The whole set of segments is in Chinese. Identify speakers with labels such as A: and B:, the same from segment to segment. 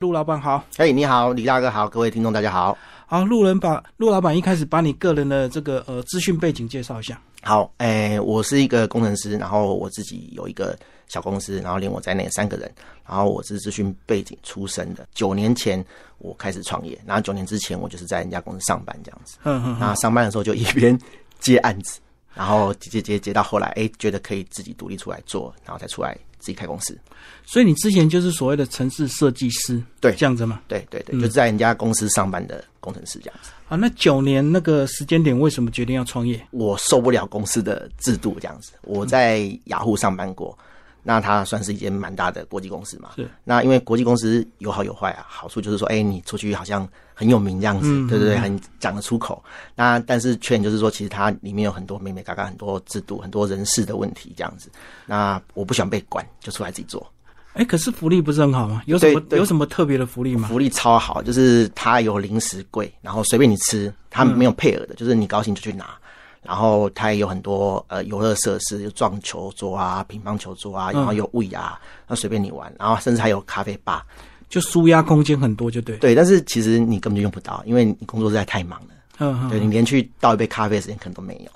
A: 陆老板好，
B: 哎，你好，李大哥好，各位听众大家好。
A: 好，陆人把陆老板一开始把你个人的这个呃资讯背景介绍一下。
B: 好，哎，我是一个工程师，然后我自己有一个小公司，然后连我在内三个人，然后我是资讯背景出身的。九年前我开始创业，然后九年之前我就是在人家公司上班这样子。嗯嗯。那上班的时候就一边接案子，然后接接接接到后来，哎，觉得可以自己独立出来做，然后再出来。自己开公司，
A: 所以你之前就是所谓的城市设计师，
B: 对，
A: 这样子嘛？
B: 对对对，就在人家公司上班的工程师这样子。
A: 啊，那九年那个时间点，为什么决定要创业？
B: 我受不了公司的制度这样子。我在雅虎上班过。那它算是一间蛮大的国际公司嘛？
A: 是。
B: 那因为国际公司有好有坏啊，好处就是说，哎，你出去好像很有名这样子，对对对，很讲得出口。那但是缺点就是说，其实它里面有很多美美嘎嘎很多制度、很多人事的问题这样子。那我不喜欢被管，就出来自己做。
A: 哎，可是福利不是很好吗？有什么有什么特别的福利吗？
B: 福利超好，就是它有零食柜，然后随便你吃，它没有配额的，就是你高兴就去拿。然后它也有很多呃游乐设施，有撞球桌啊、乒乓球桌啊，然后有位啊，那随便你玩。然后甚至还有咖啡吧，
A: 就舒压空间很多，就对。
B: 对，但是其实你根本就用不到，因为你工作实在太忙了。嗯嗯。对你连去倒一杯咖啡的时间可能都没有。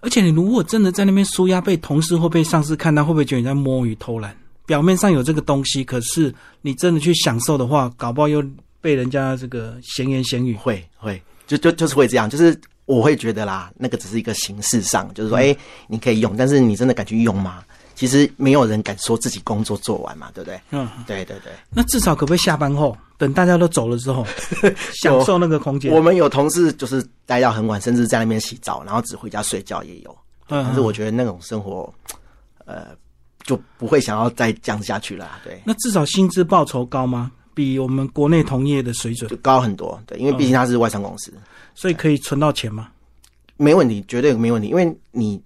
A: 而且你如果真的在那边舒压，被同事或被上司看到，会不会觉得你在摸鱼偷懒？表面上有这个东西，可是你真的去享受的话，搞不好又被人家这个闲言闲语。
B: 会会，就就就是会这样，就是。我会觉得啦，那个只是一个形式上，就是说，哎，你可以用，但是你真的敢去用吗？其实没有人敢说自己工作做完嘛，对不对？嗯，对对对。
A: 那至少可不可以下班后，等大家都走了之后，享受那个空间？
B: 我们有同事就是待到很晚，甚至在那边洗澡，然后只回家睡觉也有。嗯，但是我觉得那种生活，呃，就不会想要再这样下去了。对。
A: 那至少薪资报酬高吗？比我们国内同业的水准
B: 就高很多。对，因为毕竟它是外商公司。
A: 所以可以存到钱吗？
B: 没问题，绝对没问题，因为你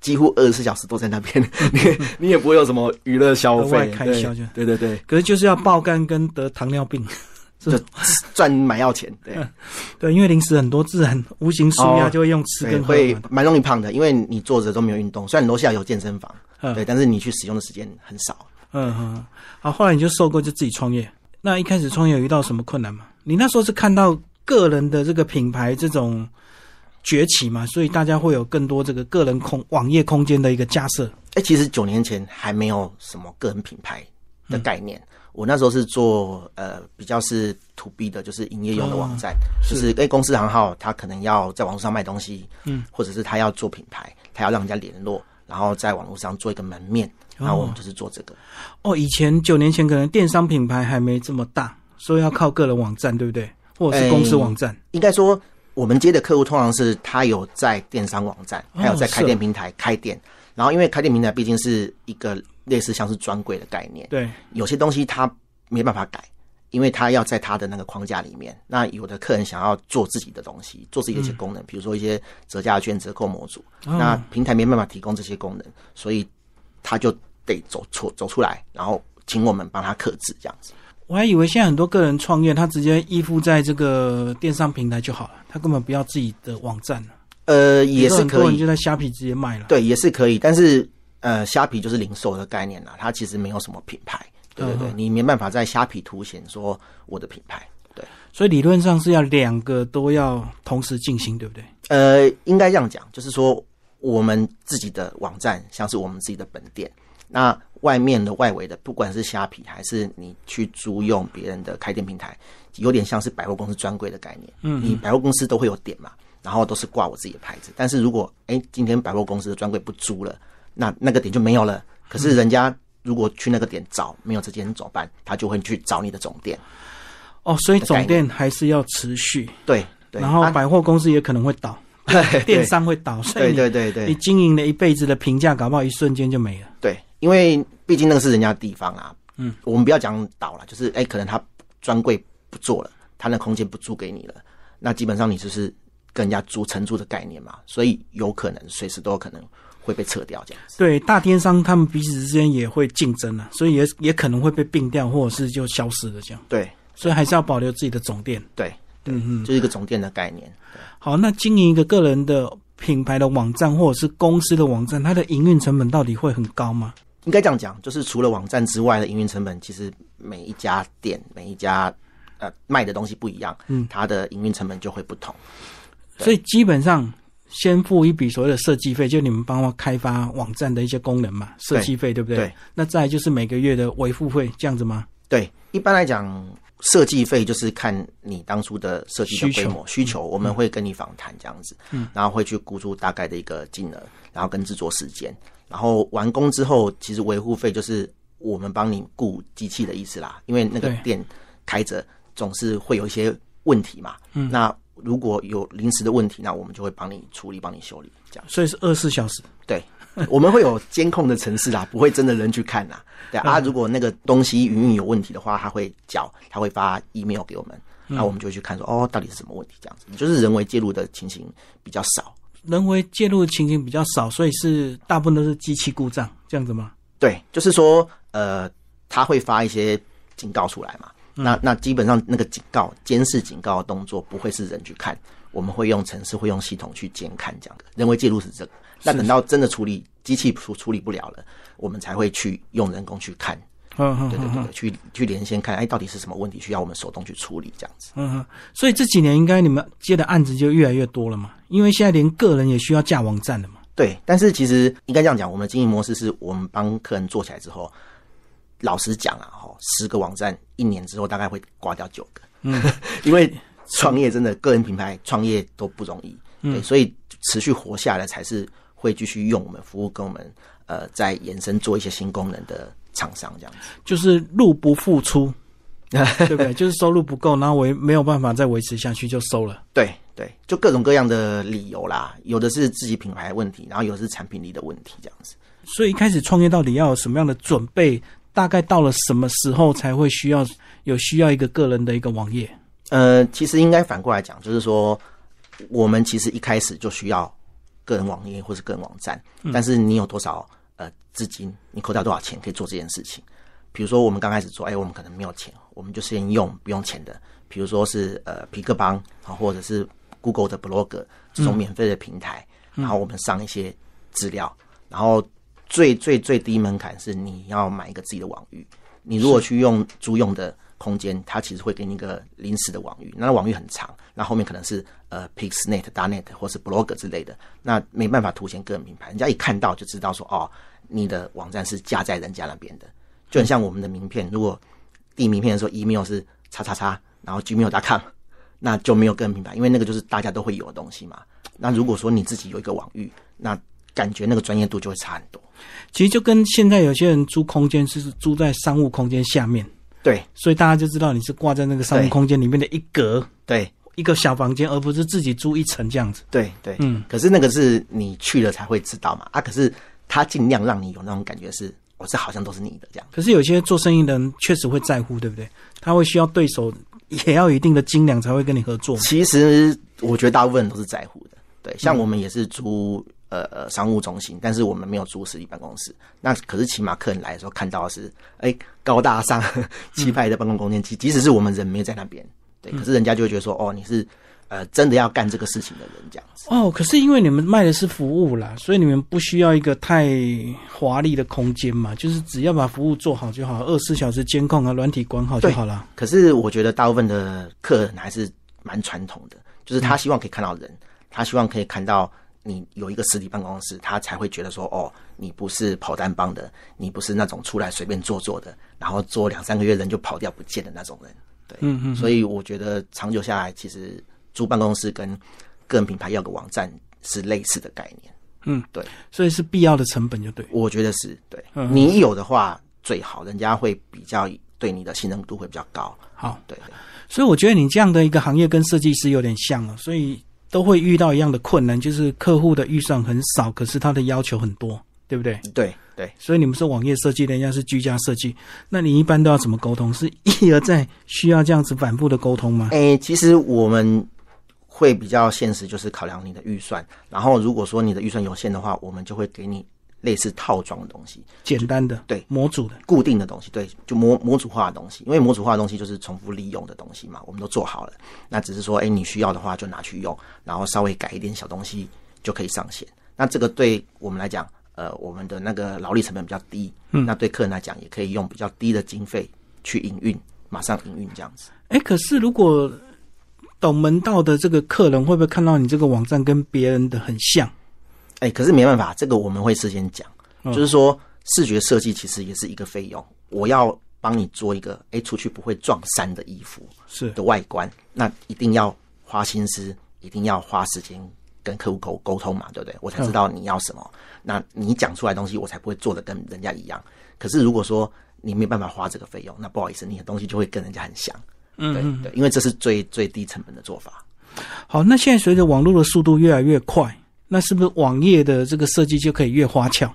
B: 几乎二十四小时都在那边，你你也不会有什么娱乐消费
A: 开销，就
B: 对对对。
A: 可是就是要爆肝跟得糖尿病，
B: 就赚买药钱，对
A: 对，因为零食很多，自然无形输压就会用吃跟
B: 会蛮容易胖的，因为你坐着都没有运动。虽然楼下有健身房，对，但是你去使用的时间很少。
A: 嗯哼，好，后来你就受够，就自己创业。那一开始创业有遇到什么困难吗？你那时候是看到。个人的这个品牌这种崛起嘛，所以大家会有更多这个个人空网页空间的一个架设。
B: 哎，其实九年前还没有什么个人品牌的概念。我那时候是做呃比较是 to B 的，就是营业用的网站，就是哎公司行号他可能要在网络上卖东西，嗯，或者是他要做品牌，他要让人家联络，然后在网络上做一个门面，然后我们就是做这个。
A: 哦，以前九年前可能电商品牌还没这么大，所以要靠个人网站，对不对？或者是公司网站，
B: 应该说我们接的客户通常是他有在电商网站，还有在开店平台开店。然后因为开店平台毕竟是一个类似像是专柜的概念，
A: 对，
B: 有些东西他没办法改，因为他要在他的那个框架里面。那有的客人想要做自己的东西，做自己的一些功能，比如说一些折价券、折扣模组，那平台没办法提供这些功能，所以他就得走出走出来，然后请我们帮他克制这样子。
A: 我还以为现在很多个人创业，他直接依附在这个电商平台就好了，他根本不要自己的网站了。
B: 呃，也是可以，
A: 就在虾皮直接卖了。
B: 对，也是可以，但是呃，虾皮就是零售的概念啦，它其实没有什么品牌。对对对，你没办法在虾皮凸显说我的品牌。对，
A: 所以理论上是要两个都要同时进行，对不对？
B: 呃，应该这样讲，就是说我们自己的网站像是我们自己的本店。那外面的外围的，不管是虾皮还是你去租用别人的开店平台，有点像是百货公司专柜的概念。嗯，你百货公司都会有点嘛，然后都是挂我自己的牌子。但是如果哎，今天百货公司的专柜不租了，那那个点就没有了。可是人家如果去那个点找没有这间怎么办？他就会去找你的总店。
A: 哦，所以总店还是要持续。
B: 对，
A: 然后百货公司也可能会倒，电商会倒。
B: 对对对对，
A: 你经营了一辈子的评价，搞不好一瞬间就没了。
B: 对。因为毕竟那个是人家的地方啊，嗯，我们不要讲倒了，就是哎，可能他专柜不做了，他那空间不租给你了，那基本上你就是跟人家租承租的概念嘛，所以有可能随时都有可能会被撤掉这样子。
A: 对，大电商他们彼此之间也会竞争啊，所以也也可能会被并掉，或者是就消失了这样。
B: 对，
A: 所以还是要保留自己的总店。
B: 对，嗯嗯，就是一个总店的概念。
A: 好，那经营一个个人的品牌的网站或者是公司的网站，它的营运成本到底会很高吗？
B: 应该这样讲，就是除了网站之外的营运成本，其实每一家店、每一家呃卖的东西不一样，
A: 嗯，
B: 它的营运成本就会不同。
A: 所以基本上先付一笔所谓的设计费，就你们帮我开发网站的一些功能嘛，设计费对不对？
B: 对。
A: 那再来就是每个月的维护费，这样子吗？
B: 对，一般来讲，设计费就是看你当初的设计的规模需求，我们会跟你访谈这样子，
A: 嗯，
B: 然后会去估出大概的一个金额，然后跟制作时间，然后完工之后，其实维护费就是我们帮你雇机器的意思啦，因为那个店开着总是会有一些问题嘛，
A: 嗯
B: 那如果有临时的问题，那我们就会帮你处理、帮你修理这样。
A: 所以是二十四小时。
B: 对，我们会有监控的城市啦，不会真的人去看啦。对啊，如果那个东西营运有问题的话，他会缴，他会发 email 给我们，那我们就去看说，哦，到底是什么问题这样子，就是人为介入的情形比较少。
A: 人为介入的情形比较少，所以是大部分都是机器故障这样子吗？
B: 对，就是说，呃，他会发一些警告出来嘛。那那基本上那个警告、监视警告的动作不会是人去看，我们会用程式、会用系统去监看这样的。人为介入是这个，那等到真的处理机器处处理不了了，我们才会去用人工去看。
A: 嗯嗯
B: 对对对对，去去连线看，哎，到底是什么问题，需要我们手动去处理这样子。
A: 嗯哼。所以这几年应该你们接的案子就越来越多了嘛，因为现在连个人也需要架网站了嘛。
B: 对，但是其实应该这样讲，我们的经营模式是我们帮客人做起来之后，老实讲啊，哈，十个网站一年之后大概会挂掉九个，
A: 嗯，
B: 因为创业真的个人品牌创业都不容易，
A: 嗯
B: 对，所以持续活下来才是会继续用我们服务跟我们呃在延伸做一些新功能的厂商这样子。
A: 就是入不敷出，对不对？就是收入不够，然后我也没有办法再维持下去，就收了。
B: 对对，就各种各样的理由啦，有的是自己品牌问题，然后有的是产品力的问题，这样子。
A: 所以一开始创业到底要有什么样的准备？大概到了什么时候才会需要有需要一个个人的一个网页？
B: 呃，其实应该反过来讲，就是说，我们其实一开始就需要个人网页或是个人网站，但是你有多少呃资金，你扣掉多少钱可以做这件事情？比如说我们刚开始做，哎，我们可能没有钱，我们就先用不用钱的，比如说是呃皮克邦啊，或者是 Google 的 Blog 这种免费的平台，然后我们上一些资料，然后最最最低门槛是你要买一个自己的网域，你如果去用租用的空间，它其实会给你一个临时的网域，那网域很长，那后面可能是呃 Pixnet、Darnet 或是 Blog 之类的，那没办法凸显个人品牌，人家一看到就知道说哦，你的网站是架在人家那边的，就很像我们的名片，如果递名片的时候 email 是叉叉叉，然后 gmail.com，那就没有个人品牌，因为那个就是大家都会有的东西嘛。那如果说你自己有一个网域，那感觉那个专业度就会差很多。
A: 其实就跟现在有些人租空间是租在商务空间下面，
B: 对
A: 所以大家就知道你是挂在那个商务空间里面的一格
B: 对
A: 一个小房间，而不是自己租一层这样子。
B: 对对，
A: 嗯，
B: 可是那个是你去了才会知道嘛啊，可是他尽量让你有那种感觉是，我、这好像都是你的这样。
A: 可是有些做生意的人确实会在乎，对不对？他会需要对手也要有一定的斤两才会跟你合作。
B: 其实我觉得大部分人都是在乎的，对，像我们也是租呃呃商务中心，但是我们没有租实体办公室。那可是起码客人来的时候看到的是，哎、高大上、气派的办公空间，即即使是我们人没在那边，对，可是人家就会觉得说，哦，你是呃真的要干这个事情的人这样子。
A: 哦，可是因为你们卖的是服务啦，所以你们不需要一个太华丽的空间嘛，就是只要把服务做好就好，二十四小时监控啊，软体管好就好了。
B: 可是我觉得大部分的客人还是蛮传统的，就是他希望可以看到人，他希望可以看到你有一个实体办公室，他才会觉得说，哦，你不是跑单帮的，你不是那种出来随便做做的，然后做两三个月人就跑掉不见的那种人。对，
A: 嗯嗯，
B: 所以我觉得长久下来，其实租办公室跟个人品牌要个网站是类似的概念。
A: 嗯，
B: 对，
A: 所以是必要的成本就对。
B: 我觉得是对
A: 嗯
B: 你有的话最好，人家会比较对你的信任度会比较高。
A: 好，
B: 对对。
A: 所以我觉得你这样的一个行业跟设计师有点像哦，所以都会遇到一样的困难，就是客户的预算很少，可是他的要求很多，对不对？
B: 对对，
A: 所以你们是网页设计，人家是居家设计，那你一般都要怎么沟通？是一而再需要这样子反复的沟通吗？
B: 诶、其实我们会比较现实，就是考量你的预算。然后如果说你的预算有限的话，我们就会给你类似套装的东西，
A: 简单的，
B: 对
A: 模组的，
B: 固定的东西，对，就模模组化的东西。因为模组化的东西就是重复利用的东西嘛，我们都做好了。那只是说，诶、你需要的话就拿去用，然后稍微改一点小东西就可以上线。那这个对我们来讲，呃我们的那个劳力成本比较低，
A: 嗯
B: 那对客人来讲也可以用比较低的经费去营运，马上营运这样子。
A: 哎，可是如果懂门道的这个客人，会不会看到你这个网站跟别人的很像？
B: 哎、可是没办法，这个我们会事先讲，
A: 嗯
B: 就是说视觉设计其实也是一个费用，我要帮你做一个哎、出去不会撞衫的衣服
A: 是
B: 的外观，那一定要花心思，一定要花时间跟客户沟沟通嘛，对不对？我才知道你要什么，那你讲出来的东西我才不会做的跟人家一样。可是如果说你没办法花这个费用，那不好意思，你的东西就会跟人家很像，
A: 嗯
B: 对对，因为这是最最低成本的做法。
A: 好，那现在随着网络的速度越来越快，那是不是网页的这个设计就可以越花俏？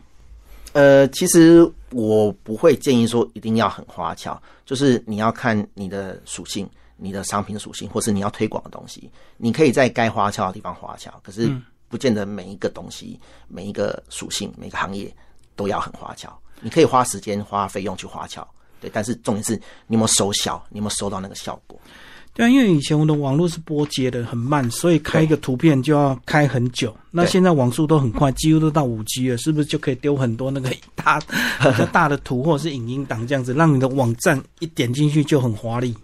B: 呃，其实我不会建议说一定要很花俏，就是你要看你的属性、你的商品属性，或是你要推广的东西，你可以在该花俏的地方花俏，可是不见得每一个东西、每一个属性、每个行业都要很花俏。你可以花时间、花费用去花俏，对，但是重点是你有没有收效，你有没有收到那个效果。
A: 对啊，因为以前我的网络是波接的，很慢，所以开一个图片就要开很久。那现在网速都很快，几乎都到五 G 了，是不是就可以丢很多那个 大 比较大的图或者是影音档这样子，让你的网站一点进去就很华丽？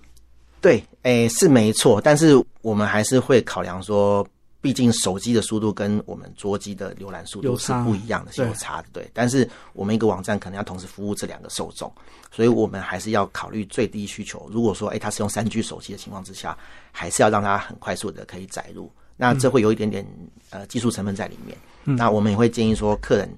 B: 对，诶，是没错，但是我们还是会考量说，毕竟手机的速度跟我们桌机的浏览速度是不一样的，是有差的。对，但是我们一个网站可能要同时服务这两个受众，所以我们还是要考虑最低需求。如果说，诶，它是用三 G 手机的情况之下，还是要让它很快速的可以载入，那这会有一点点呃技术成分在里面。那我们也会建议说，客人。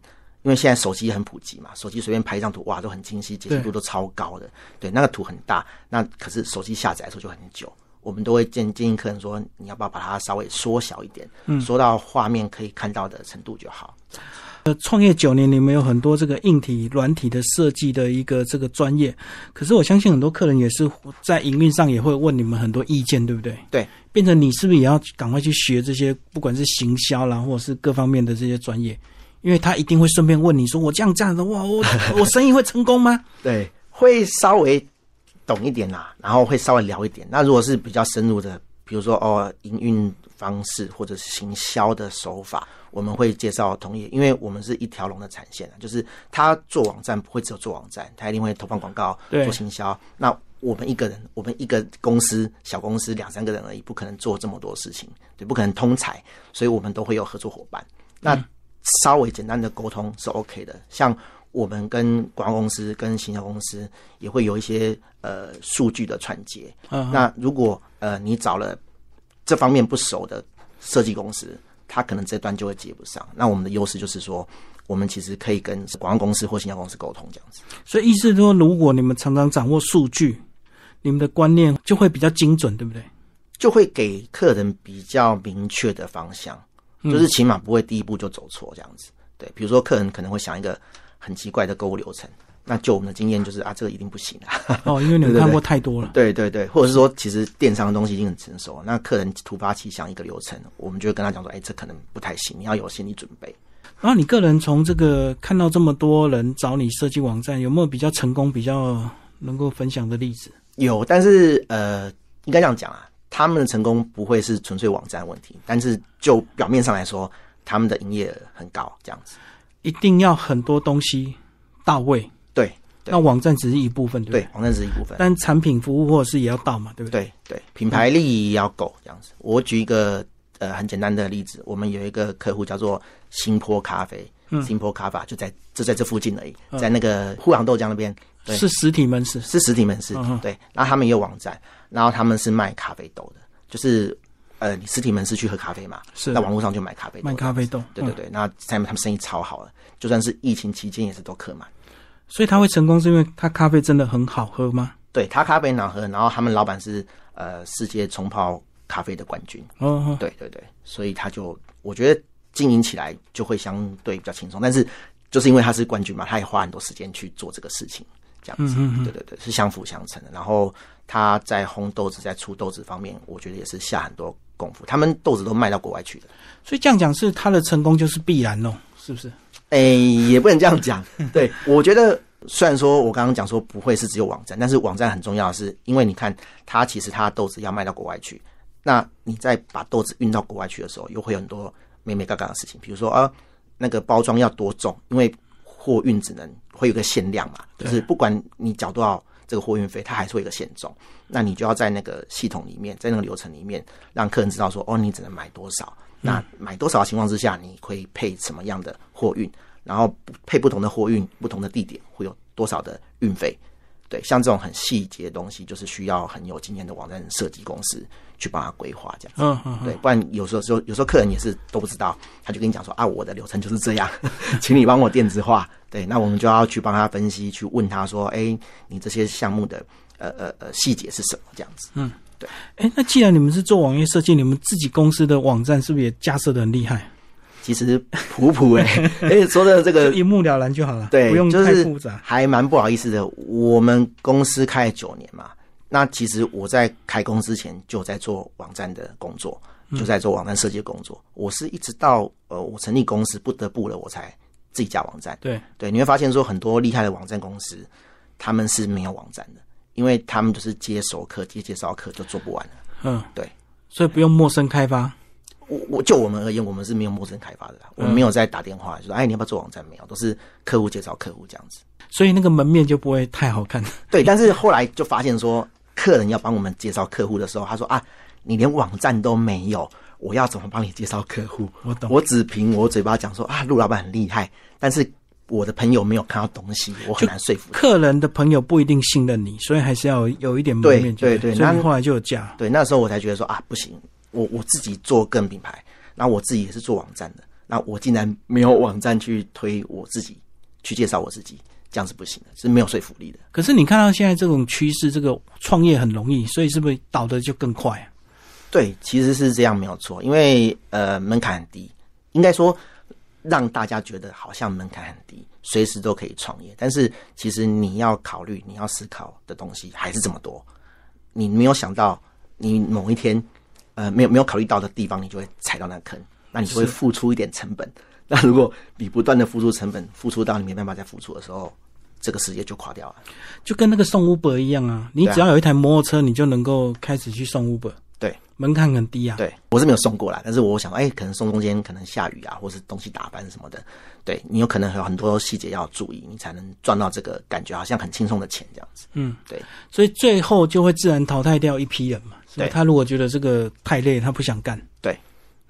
B: 因为现在手机很普及嘛，手机随便拍一张图，哇，都很清晰，解析度都超高的。对，那个图很大，那可是手机下载的时候就很久。我们都会建建议客人说，你要不要把它稍微缩小一点，嗯缩到画面可以看到的程度就好。
A: 呃，创业九年，你们有很多这个硬体、软体的设计的一个这个专业，可是我相信很多客人也是在营运上也会问你们很多意见，对不对？
B: 对，
A: 变成你是不是也要赶快去学这些，不管是行销啦，或者是各方面的这些专业？因为他一定会顺便问你说：“我这样这样的，哇，我 我生意会成功吗
B: 对，会稍微懂一点啦，然后会稍微聊一点。那如果是比较深入的，比如说哦，营运方式或者是行销的手法，我们会介绍同业，因为我们是一条龙的产线啊，就是他做网站不会只有做网站，他一定会投放广告、做行销。那我们一个人，我们一个公司小公司两三个人而已，不可能做这么多事情，对，不可能通才，所以我们都会有合作伙伴。那稍微简单的沟通是 OK 的，像我们跟广告公司、跟行销公司也会有一些呃数据的串接。
A: 嗯
B: 那如果呃你找了这方面不熟的设计公司，他可能这段就会接不上。那我们的优势就是说，我们其实可以跟广告公司或行销公司沟通这样子。？”
A: 所以意思是说，如果你们常常掌握数据，你们的观念就会比较精准，对不对？
B: 就会给客人比较明确的方向，就是起码不会第一步就走错这样子。对，比如说客人可能会想一个很奇怪的购物流程，那就我们的经验就是啊，这个一定不行啊。
A: 哦，因为你们看过太多了。
B: 对对对，或者是说，其实电商的东西已经很成熟了，那客人突发奇想一个流程，我们就会跟他讲说，哎，这可能不太行，你要有心理准备。
A: 然后你个人从这个看到这么多人找你设计网站，有没有比较成功、比较能够分享的例子？
B: 有，但是呃，应该这样讲啊，他们的成功不会是纯粹网站问题，但是就表面上来说，他们的营业额很高，这样子。
A: 一定要很多东西到位，
B: 对对
A: 那网站只是一部分，对？
B: 网站只是一部分。
A: 但产品服务或者是也要到嘛，对不对？
B: 对对，品牌力也要够这样子。我举一个呃很简单的例子，我们有一个客户叫做新坡咖啡，嗯新坡咖啡就在就在这附近而已，在那个沪杭豆浆那边，对
A: 是实体门市。
B: 是实体门市，
A: 嗯
B: 对。然后他们也有网站，然后他们是卖咖啡豆的，就是呃你实体门市去喝咖啡嘛，
A: 是
B: 那网络上就买咖啡豆，
A: 买咖啡豆，嗯
B: 对对对，那他们他们生意超好了，就算是疫情期间也是都客满。
A: 所以他会成功是因为他咖啡真的很好喝吗？
B: 对他咖啡很好喝，然后他们老板是呃世界冲泡咖啡的冠军，
A: 哦，哦
B: 对对对，所以他就我觉得经营起来就会相对比较轻松，但是就是因为他是冠军嘛，他也花很多时间去做这个事情，这样子，对对对，是相辅相成的。然后他在烘豆子、在出豆子方面，我觉得也是下很多功夫。他们豆子都卖到国外去的，
A: 所以这样讲是他的成功就是必然喽，是不是？
B: 哎、也不能这样讲。对，我觉得虽然说我刚刚讲说不会是只有网站，但是网站很重要的是，因为你看他其实他的豆子要卖到国外去，那你在把豆子运到国外去的时候，又会有很多美美嘎嘎的事情，比如说啊，那个包装要多重，因为货运只能会有个限量嘛，就是不管你缴多少这个货运费，它还是会有一个限重。那你就要在那个系统里面，在那个流程里面，让客人知道说，哦，你只能买多少。那买多少的情况之下，你会配什么样的货运？然后配不同的货运，不同的地点会有多少的运费？对，像这种很细节的东西，就是需要很有经验的网站设计公司去帮他规划这样子。
A: 嗯嗯嗯
B: 对，不然有时候说有时候客人也是都不知道，他就跟你讲说啊，我的流程就是这样，请你帮我电子化。对，那我们就要去帮他分析，去问他说，哎，你这些项目的呃呃呃细节是什么？这样子。
A: 嗯，对哎，那既然你们是做网页设计，你们自己公司的网站是不是也架设的很厉害？
B: 其实普普哎、哎、说的这个
A: 一目了然就好了，
B: 对，
A: 不用
B: 就是
A: 太复杂。
B: 还蛮不好意思的。我们公司开了九年嘛，那其实我在开工之前就在做网站的工作，就在做网站设计的工作。我是一直到呃我成立公司不得不了，我才自己架网站。
A: 对，
B: 对，你会发现说很多厉害的网站公司，他们是没有网站的，因为他们就是接熟客、接介绍客就做不完了。
A: 嗯，
B: 对。
A: 所以不用陌生开发。
B: 我我就我们而言，我们是没有陌生开发的啦，我们没有在打电话就说，哎，你要不要做网站？没有，都是客户介绍客户这样子。
A: 所以那个门面就不会太好看。
B: 对，但是后来就发现说，客人要帮我们介绍客户的时候，他说啊，你连网站都没有，我要怎么帮你介绍客户？
A: 我懂
B: 我只凭我嘴巴讲说啊，陆老板很厉害，但是我的朋友没有看到东西，我很难说服。
A: 客人的朋友不一定信任你，所以还是要有有一点门面对
B: 对对那
A: 所以后来就有架。
B: 对，那时候我才觉得说啊，不行，我我自己做个人品牌，那我自己也是做网站的，那我竟然没有网站去推我自己，去介绍我自己，这样是不行的，是没有说服力的。
A: 可是你看到现在这种趋势，这个创业很容易，所以是不是倒的就更快啊？
B: 对，其实是这样没有错，因为呃门槛很低，应该说让大家觉得好像门槛很低，随时都可以创业。但是其实你要考虑、你要思考的东西还是这么多，你没有想到，你某一天呃没有没有考虑到的地方，你就会踩到那个坑，那你就会付出一点成本。那如果你不断的付出成本，付出到你没办法再付出的时候，这个世界就垮掉了。
A: 就跟那个送 Uber 一样啊，你只要有一台摩托车，你就能够开始去送 Uber，
B: 对。
A: 门槛很低啊。
B: 对，我是没有送过来，但是我想，哎、可能送中间可能下雨啊，或是东西打翻什么的，对你有可能有很多细节要注意，你才能赚到这个感觉好像很轻松的钱这样子。
A: 嗯，
B: 对，
A: 所以最后就会自然淘汰掉一批人嘛。
B: 对
A: 他如果觉得这个太累，他不想干。
B: 对，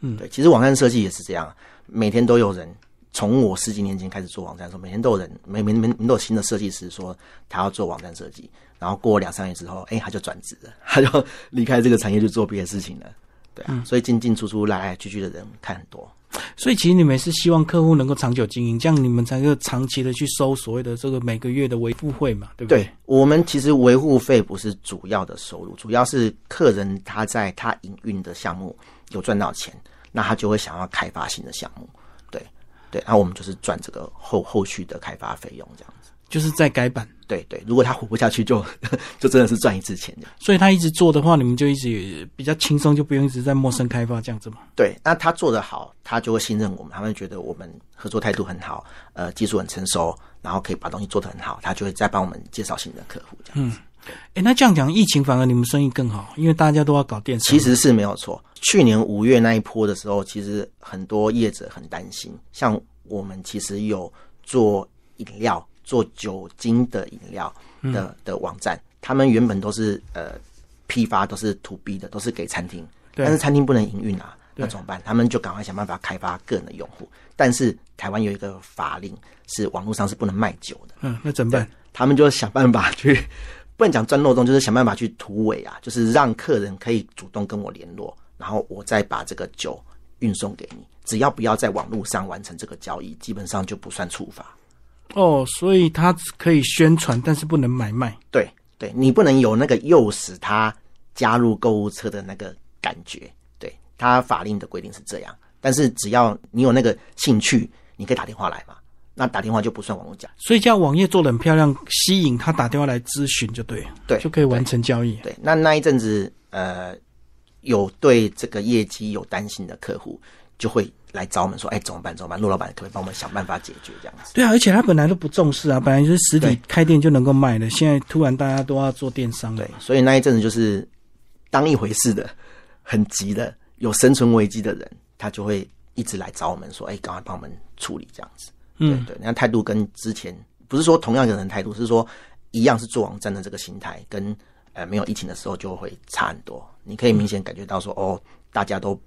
A: 嗯
B: 对，其实网站设计也是这样，每天都有人。从我十几年前开始做网站的时候，每天都有人，每每每每都有新的设计师说他要做网站设计，然后过两三年之后，哎、他就转职了，他就离开这个产业去做别的事情了。对啊，所以进进出出来来去去的人看很多。
A: 所以其实你们是希望客户能够长久经营，这样你们才能够长期的去收所谓的这个每个月的维护费嘛，对不对？
B: 对我们其实维护费不是主要的收入，主要是客人他在他营运的项目有赚到钱，那他就会想要开发新的项目，对对，然后我们就是赚这个后后续的开发费用这样子。
A: 就是在改版。
B: 对对，如果他活不下去就，就真的是赚一次钱这样。
A: 所以他一直做的话，你们就一直比较轻松，就不用一直在陌生开发这样子嘛。
B: 对，那他做得好，他就会信任我们，他会觉得我们合作态度很好，呃，技术很成熟，然后可以把东西做得很好，他就会再帮我们介绍新的客户这样。
A: 哎，那这样讲，疫情反而你们生意更好，因为大家都要搞电商。
B: 其实是没有错。去年五月那一波的时候，其实很多业者很担心，像我们其实有做饮料、做酒精的饮料的、的网站，他们原本都是呃批发都是 to B 的，都是给餐厅，但是餐厅不能营运啊，那怎么办？他们就赶快想办法开发个人的用户。但是台湾有一个法令是网络上是不能卖酒的。
A: 嗯，那怎么办？
B: 他们就想办法去，不能讲钻漏洞，就是想办法去突围啊，就是让客人可以主动跟我联络，然后我再把这个酒运送给你。只要不要在网络上完成这个交易，基本上就不算处罚。
A: 哦，所以他可以宣传，但是不能买卖。
B: 对，对你不能有那个诱使他加入购物车的那个感觉。对，他法令的规定是这样，但是只要你有那个兴趣，你可以打电话来嘛。那打电话就不算网络交易。
A: 所以叫网页做的很漂亮，吸引他打电话来咨询就对了，
B: 对，
A: 就可以完成交易。
B: 对，那那一阵子，呃，有对这个业绩有担心的客户，就会来找我们说：“哎，怎么办？怎么办？陆老板可不可以帮我们想办法解决这样子
A: 对啊，而且他本来都不重视啊，本来就是实体开店就能够卖的，现在突然大家都要做电商？”了
B: 对。，所以那一阵子就是当一回事的、很急的、有生存危机的人，他就会一直来找我们说，哎，赶快帮我们处理这样子。
A: 嗯，
B: 对，那态度跟之前不是说同样的人态度，是说一样是做网站的这个心态，跟呃没有疫情的时候就会差很多。你可以明显感觉到说，哦，大家都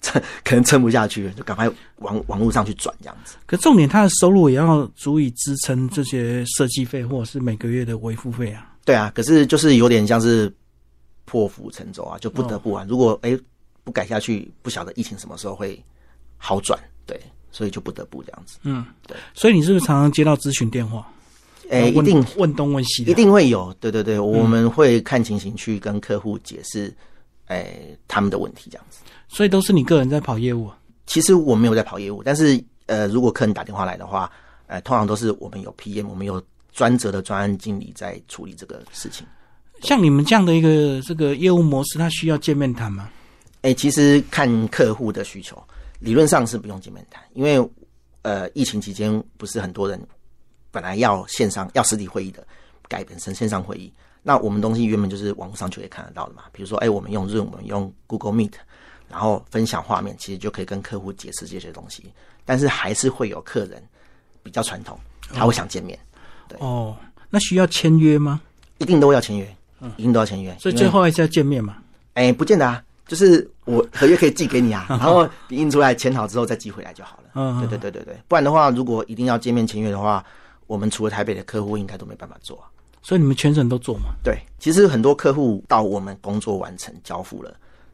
B: 撑 可能撑不下去了，就赶快往网络上去转这样子。
A: 可重点，他的收入也要足以支撑这些设计费或者是每个月的维护费啊。
B: 对啊，可是就是有点像是破釜沉舟啊，就不得不啊。如果哎不改下去，不晓得疫情什么时候会好转，对，所以就不得不这样子。
A: 嗯，
B: 对。
A: 所以你是不是常常接到咨询电话？
B: 哎，一定
A: 问东问西的，
B: 一定会有，对对对，我们会看情形去跟客户解释，哎，他们的问题这样子。
A: 所以都是你个人在跑业务啊。
B: 其实我没有在跑业务，但是呃，如果客人打电话来的话，呃，通常都是我们有 PM，我们有专责的专案经理在处理这个事情。
A: 像你们这样的一个这个业务模式，它需要见面谈吗？
B: 哎，其实看客户的需求，理论上是不用见面谈，因为呃，疫情期间不是很多人本来要线上要实体会议的，改本成线上会议。那我们东西原本就是网络上就可以看得到的嘛，比如说，哎，我们用 Zoom，我们用 Google Meet，然后分享画面，其实就可以跟客户解释这些东西。但是还是会有客人比较传统，他会想见面，对
A: 哦，那需要签约吗？
B: 一定都要签约，一定都要签约。
A: 所以最后还是要见面嘛。
B: 哎，不见得啊，就是我合约可以寄给你啊，然后你印出来签好之后再寄回来就好了。
A: 嗯，
B: 对对对对对，不然的话，如果一定要见面签约的话，我们除了台北的客户，应该都没办法做啊。
A: 所以你们全省都做吗？
B: 对，其实很多客户到我们工作完成交付了，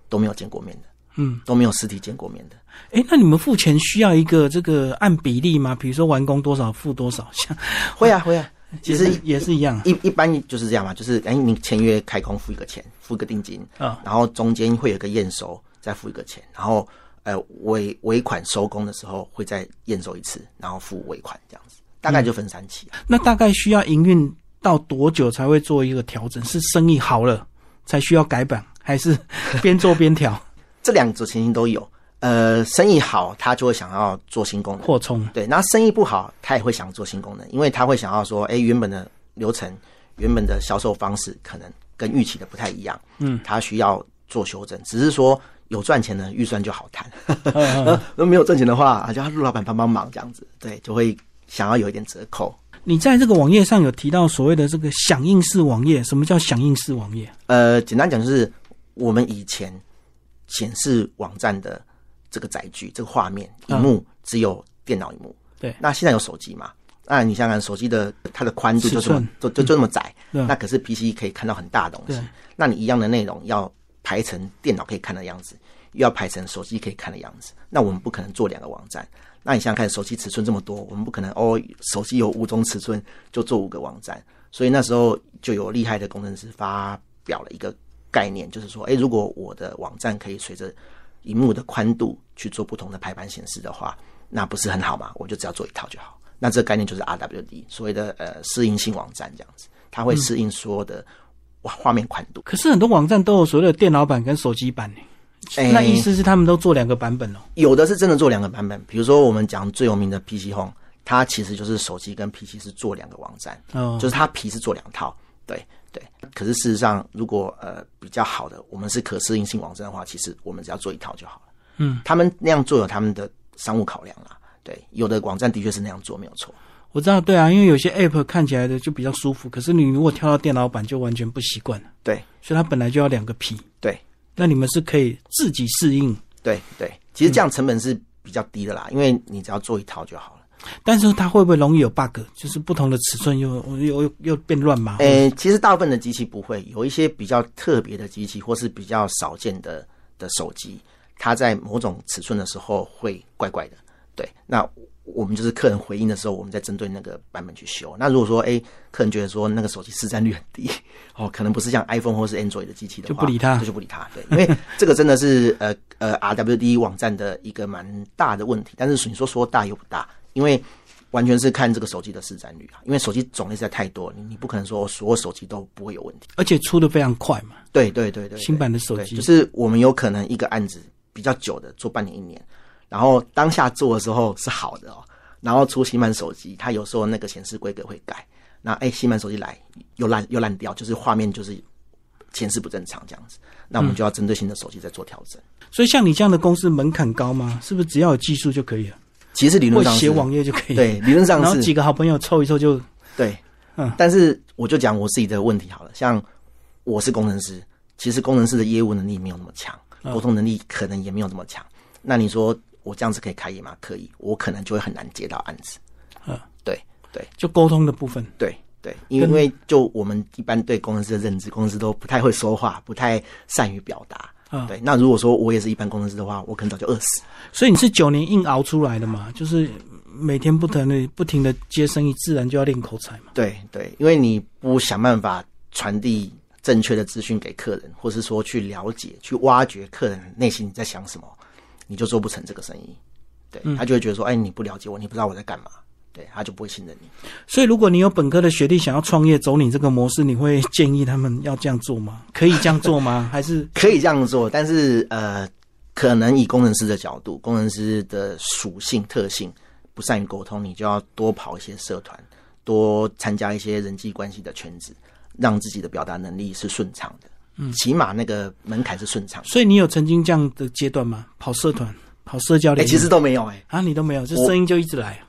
B: 都没有见过面的，
A: 嗯，
B: 都没有实体见过面的。
A: 哎，那你们付钱需要一个这个按比例吗？比如说完工多少付多少，像
B: 会啊会啊，其实
A: 也是一样
B: 一一般就是这样嘛，就是哎，你签约开工付一个钱，付一个定金，
A: 啊。
B: 然后中间会有一个验收，再付一个钱，然后呃尾尾款收工的时候会再验收一次，然后付尾款这样子，大概就分三期。
A: 那大概需要营运到多久才会做一个调整？是生意好了才需要改版，还是边做边调
B: 这两种情形都有。呃，生意好，他就会想要做新功能，
A: 扩充？
B: 对，那生意不好，他也会想做新功能，因为他会想要说，哎，原本的流程、原本的销售方式可能跟预期的不太一样，
A: 嗯，
B: 他需要做修正。只是说有赚钱的预算就好谈，
A: 嗯
B: 那没有赚钱的话，啊，就要陆老板帮帮忙这样子，对，就会想要有一点折扣。
A: 你在这个网页上有提到所谓的这个响应式网页，什么叫响应式网页？
B: 呃，简单讲就是我们以前显示网站的这个载具、这个画面、荧幕只有电脑荧幕，
A: 对。
B: 那现在有手机嘛？那你想想，手机的它的宽度就这么就就这么窄，那可是 PC 可以看到很大的东西。那你一样的内容要排成电脑可以看的样子，又要排成手机可以看的样子，那我们不可能做两个网站。那你想想看，手机尺寸这么多，我们不可能哦，手机有五种尺寸就做五个网站。所以那时候就有厉害的工程师发表了一个概念，就是说，哎，如果我的网站可以随着荧幕的宽度去做不同的排版显示的话，那不是很好吗？我就只要做一套就好。那这个概念就是 RWD，所谓的呃适应性网站这样子，它会适应所有的画画面宽度。
A: 可是很多网站都有所谓的电脑版跟手机版呢。
B: 哎
A: 那意思是他们都做两个版本哦。
B: 有的是真的做两个版本，比如说我们讲最有名的 PC Home，它其实就是手机跟 PC 是做两个网站，
A: 哦，
B: 就是它皮是做两套，对对。可是事实上，如果呃比较好的，我们是可适应性网站的话，其实我们只要做一套就好了。
A: 嗯，
B: 他们那样做有他们的商务考量啦。对，有的网站的确是那样做，没有错。
A: 我知道，对啊，因为有些 App 看起来的就比较舒服，可是你如果跳到电脑版就完全不习惯了，
B: 对
A: 所以它本来就要两个皮。
B: 对
A: 那你们是可以自己适应，
B: 对对，其实这样成本是比较低的啦，因为你只要做一套就好了。
A: 但是它会不会容易有 bug？就是不同的尺寸又又又又变乱码？
B: 诶、其实大部分的机器不会，有一些比较特别的机器，或是比较少见的的手机，它在某种尺寸的时候会怪怪的。对，那我们就是客人回应的时候，我们再针对那个版本去修。那如果说，诶、客人觉得说那个手机市占率很低，哦，可能不是像 iPhone 或是 Android 的机器的话，
A: 就不理它
B: 这就不理它。对，因为这个真的是呃呃 RWD 网站的一个蛮大的问题。但是你说说大又不大，因为完全是看这个手机的市占率啊，因为手机种类实在太多，你你不可能说所有手机都不会有问题。
A: 而且出的非常快嘛。
B: 对对对对，
A: 新版的手机
B: 就是我们有可能一个案子比较久的，做半年一年，然后当下做的时候是好的哦，然后出新版手机，它有时候那个显示规格会改，那哎新版手机来又烂又烂掉，就是画面就是显示不正常这样子，那我们就要针对性的手机再做调整。
A: 所以像你这样的公司门槛高吗？是不是只要有技术就可以了？
B: 其实理论上是
A: 写网页就可以？，
B: 对，理论上
A: 然后
B: 是
A: 几个好朋友凑一凑就
B: 对，
A: 嗯
B: 但是我就讲我自己的问题好了，像我是工程师，其实工程师的业务能力没有那么强，
A: 嗯
B: 沟通能力可能也没有那么强。那你说我这样子可以开业吗？可以，我可能就会很难接到案子。
A: 嗯，
B: 对对
A: 就沟通的部分。
B: 对对，因为就我们一般对工程师的认知，工程师都不太会说话，不太善于表达。
A: 啊
B: 对，那如果说我也是一般工程师的话，我可能早就饿死。
A: 所以你是九年硬熬出来的嘛？就是每天不停的不停的接生意，自然就要练口才嘛。
B: 对对，因为你不想办法传递正确的资讯给客人，或是说去了解、去挖掘客人内心在想什么，你就做不成这个生意。对、他就会觉得说，哎，你不了解我，你不知道我在干嘛，对他就不会信任你。
A: 所以如果你有本科的学历想要创业，走你这个模式，你会建议他们要这样做吗？可以这样做吗？还是
B: 可以这样做，但是呃，可能以工程师的角度，工程师的属性特性不善于沟通，你就要多跑一些社团，多参加一些人际关系的圈子，让自己的表达能力是顺畅的。嗯，起码那个门槛是顺畅。
A: 所以你有曾经这样的阶段吗？跑社团、跑社交
B: 哎、
A: 练？
B: 其实都没有哎、
A: 啊，你都没有，这声音就一直来。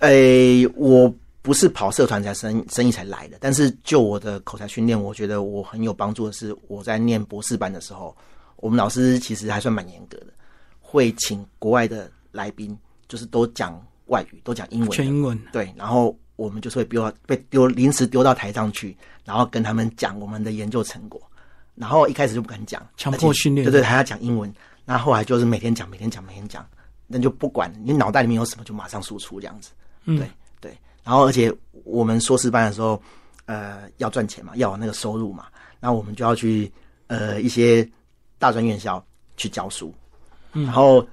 B: 哎、我不是跑社团才生生意才来的，但是就我的口才训练，我觉得我很有帮助的是，我在念博士班的时候，我们老师其实还算蛮严格的，会请国外的来宾，就是都讲外语，都讲英文，
A: 全英文，
B: 对，然后我们就是会丢到被丢临时丢到台上去，然后跟他们讲我们的研究成果，然后一开始就不敢讲，
A: 强迫训练
B: 对对，还要讲英文，那后来就是每天讲，每天讲，每天讲，那就不管你脑袋里面有什么，就马上输出这样子，
A: 嗯。
B: 对对，然后而且我们硕士班的时候，呃，要赚钱嘛，要有那个收入嘛，那我们就要去呃一些大专院校去教书，
A: 嗯。
B: 然后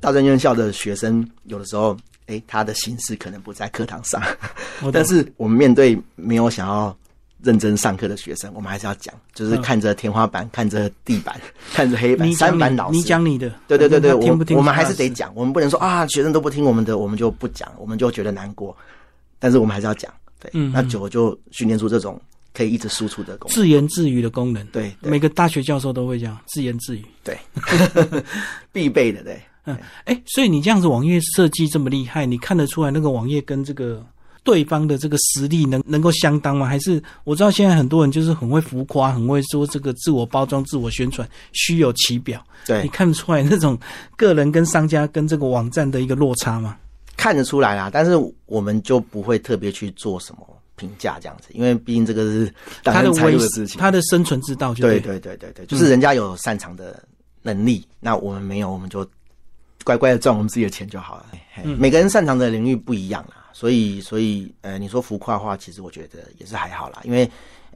B: 大专院校的学生有的时候，诶，他的心思可能不在课堂上，但是我们面对没有想要认真上课的学生，我们还是要讲，就是看着天花板，看着地板，看着黑板，三板老师，
A: 你，讲你的，
B: 对对对对，我我们还是得讲，我们不能说啊，学生都不听我们的，我们就不讲，我们就觉得难过，但是我们还是要讲，对，
A: 嗯
B: 那久了就训练出这种可以一直输出的功能，
A: 自言自语的功能。
B: 对对。
A: 每个大学教授都会这样自言自语。
B: 对，必备的，对。
A: 嗯，哎，所以你这样子网页设计这么厉害，你看得出来那个网页跟这个对方的这个实力能能够相当吗？还是我知道现在很多人就是很会浮夸，很会说这个自我包装、自我宣传，虚有其表。
B: 对
A: 你，看得出来那种个人跟商家跟这个网站的一个落差吗？
B: 看得出来啦，但是我们就不会特别去做什么评价这样子，因为毕竟这个是
A: 他的维
B: 务的事情。
A: 他的生存之道就
B: 对
A: 对
B: 对对对对，就是人家有擅长的能力，那我们没有，我们就乖乖的赚我们自己的钱就好了。嘿每个人擅长的领域不一样啦，所以所以呃，你说浮夸的话，其实我觉得也是还好啦，因为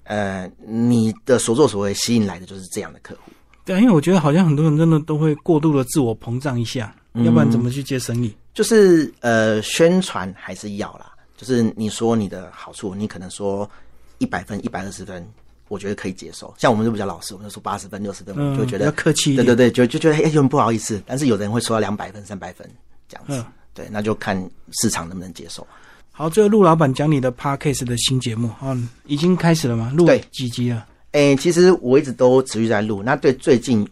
B: 呃，你的所作所为吸引来的就是这样的客户。
A: 对啊，因为我觉得好像很多人真的都会过度的自我膨胀一下，要不然怎么去接生意？
B: 就是呃，宣传还是要啦。就是你说你的好处，你可能说一百分、一百二十分，我觉得可以接受。像我们就比较老实，我们就说八十分、六十分，我们就觉得
A: 嗯要客气。
B: 对对对，就就觉得哎，有点不好意思。但是有的人会说到两百分、三百分这样子，
A: 嗯
B: 对，那就看市场能不能接受。
A: 好，最后陆老板讲你的 podcast 的新节目啊、已经开始了吗？录
B: 对
A: 几集了？
B: 哎，其实我一直都持续在录。那对最近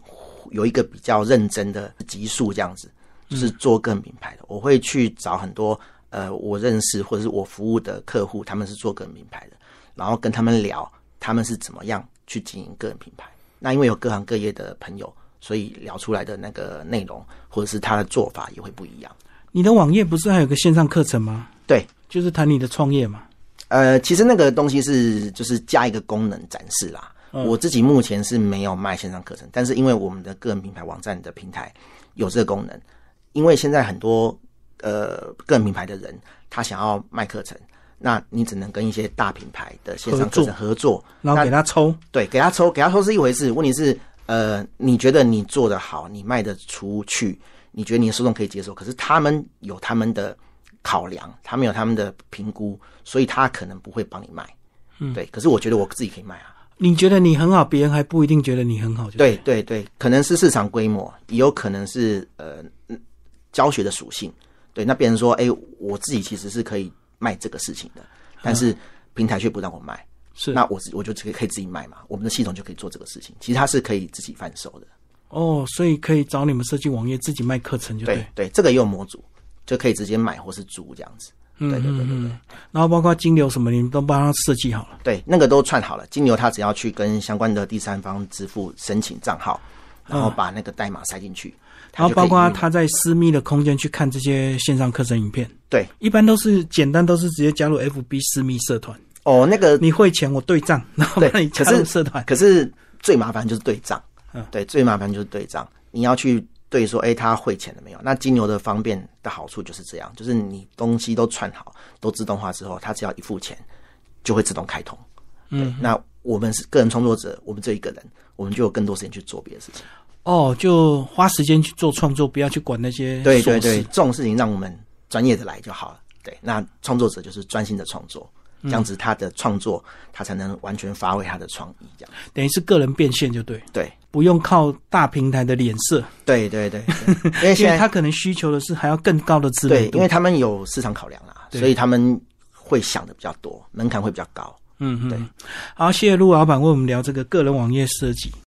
B: 有一个比较认真的集数，这样子，就是做个人品牌的，我会去找很多呃我认识或者是我服务的客户，他们是做个人品牌的，然后跟他们聊他们是怎么样去经营个人品牌。那因为有各行各业的朋友，所以聊出来的那个内容或者是他的做法也会不一样。
A: 你的网页不是还有个线上课程吗？
B: 对，
A: 就是谈你的创业嘛。
B: 呃，其实那个东西是就是加一个功能展示啦。
A: 嗯
B: 我自己目前是没有卖线上课程，但是因为我们的个人品牌网站的平台有这个功能，因为现在很多呃个人品牌的人他想要卖课程，那你只能跟一些大品牌的线上课程合作，
A: 然后给他抽，
B: 对，给他抽，给他抽是一回事，问题是呃，你觉得你做得好，你卖得出去，你觉得你的受众可以接受，可是他们有他们的考量，他们有他们的评估，所以他可能不会帮你卖。嗯，对。可是我觉得我自己可以卖啊。
A: 你觉得你很好，别人还不一定觉得你很好就
B: 对对对，可能是市场规模，也有可能是呃嗯教学的属性。对，那别人说，哎，我自己其实是可以卖这个事情的，但是平台却不让我卖。
A: 是
B: 那我我就可以可以自己卖嘛，我们的系统就可以做这个事情。其实它是可以自己贩售的。
A: 哦，所以可以找你们设计网页自己卖课程就对。
B: 对对，这个也有模组，就可以直接买或是租这样子。
A: 嗯
B: 对对对对
A: 嗯
B: 对
A: 嗯然后包括金流什么，你们都帮他设计好了。
B: 对，那个都串好了。金牛他只要去跟相关的第三方支付申请账号，然后把那个代码塞进去，它
A: 然后包括他在私密的空间去看这些线上课程影片，
B: 对
A: 一般都是简单都是直接加入 FB 私密社团，
B: 哦，那个
A: 你汇钱我对账，然后
B: 对
A: 帮你加
B: 可是
A: 入社团。
B: 可是最麻烦就是对账，
A: 嗯
B: 对，最麻烦就是对账，你要去对说，哎、他汇钱了没有？那金牛的方便的好处就是这样，就是你东西都串好，都自动化之后，他只要一付钱，就会自动开通。嗯，那我们是个人创作者，我们这一个人，我们就有更多时间去做别的事情。
A: 哦，就花时间去做创作，不要去管那些
B: 对对对，这种事情让我们专业的来就好了。对，那创作者就是专心的创作，这样子他的创作他才能完全发挥他的创意。这样，
A: 等于是个人变现就对，
B: 对
A: 不用靠大平台的脸色，
B: 对对对，对。因为现在
A: 为他可能需求的是还要更高的知名
B: 对，因为他们有市场考量啦，所以他们会想的比较多，门槛会比较高。
A: 嗯嗯，
B: 对。
A: 好，谢谢陆老板为我们聊这个个人网页设计。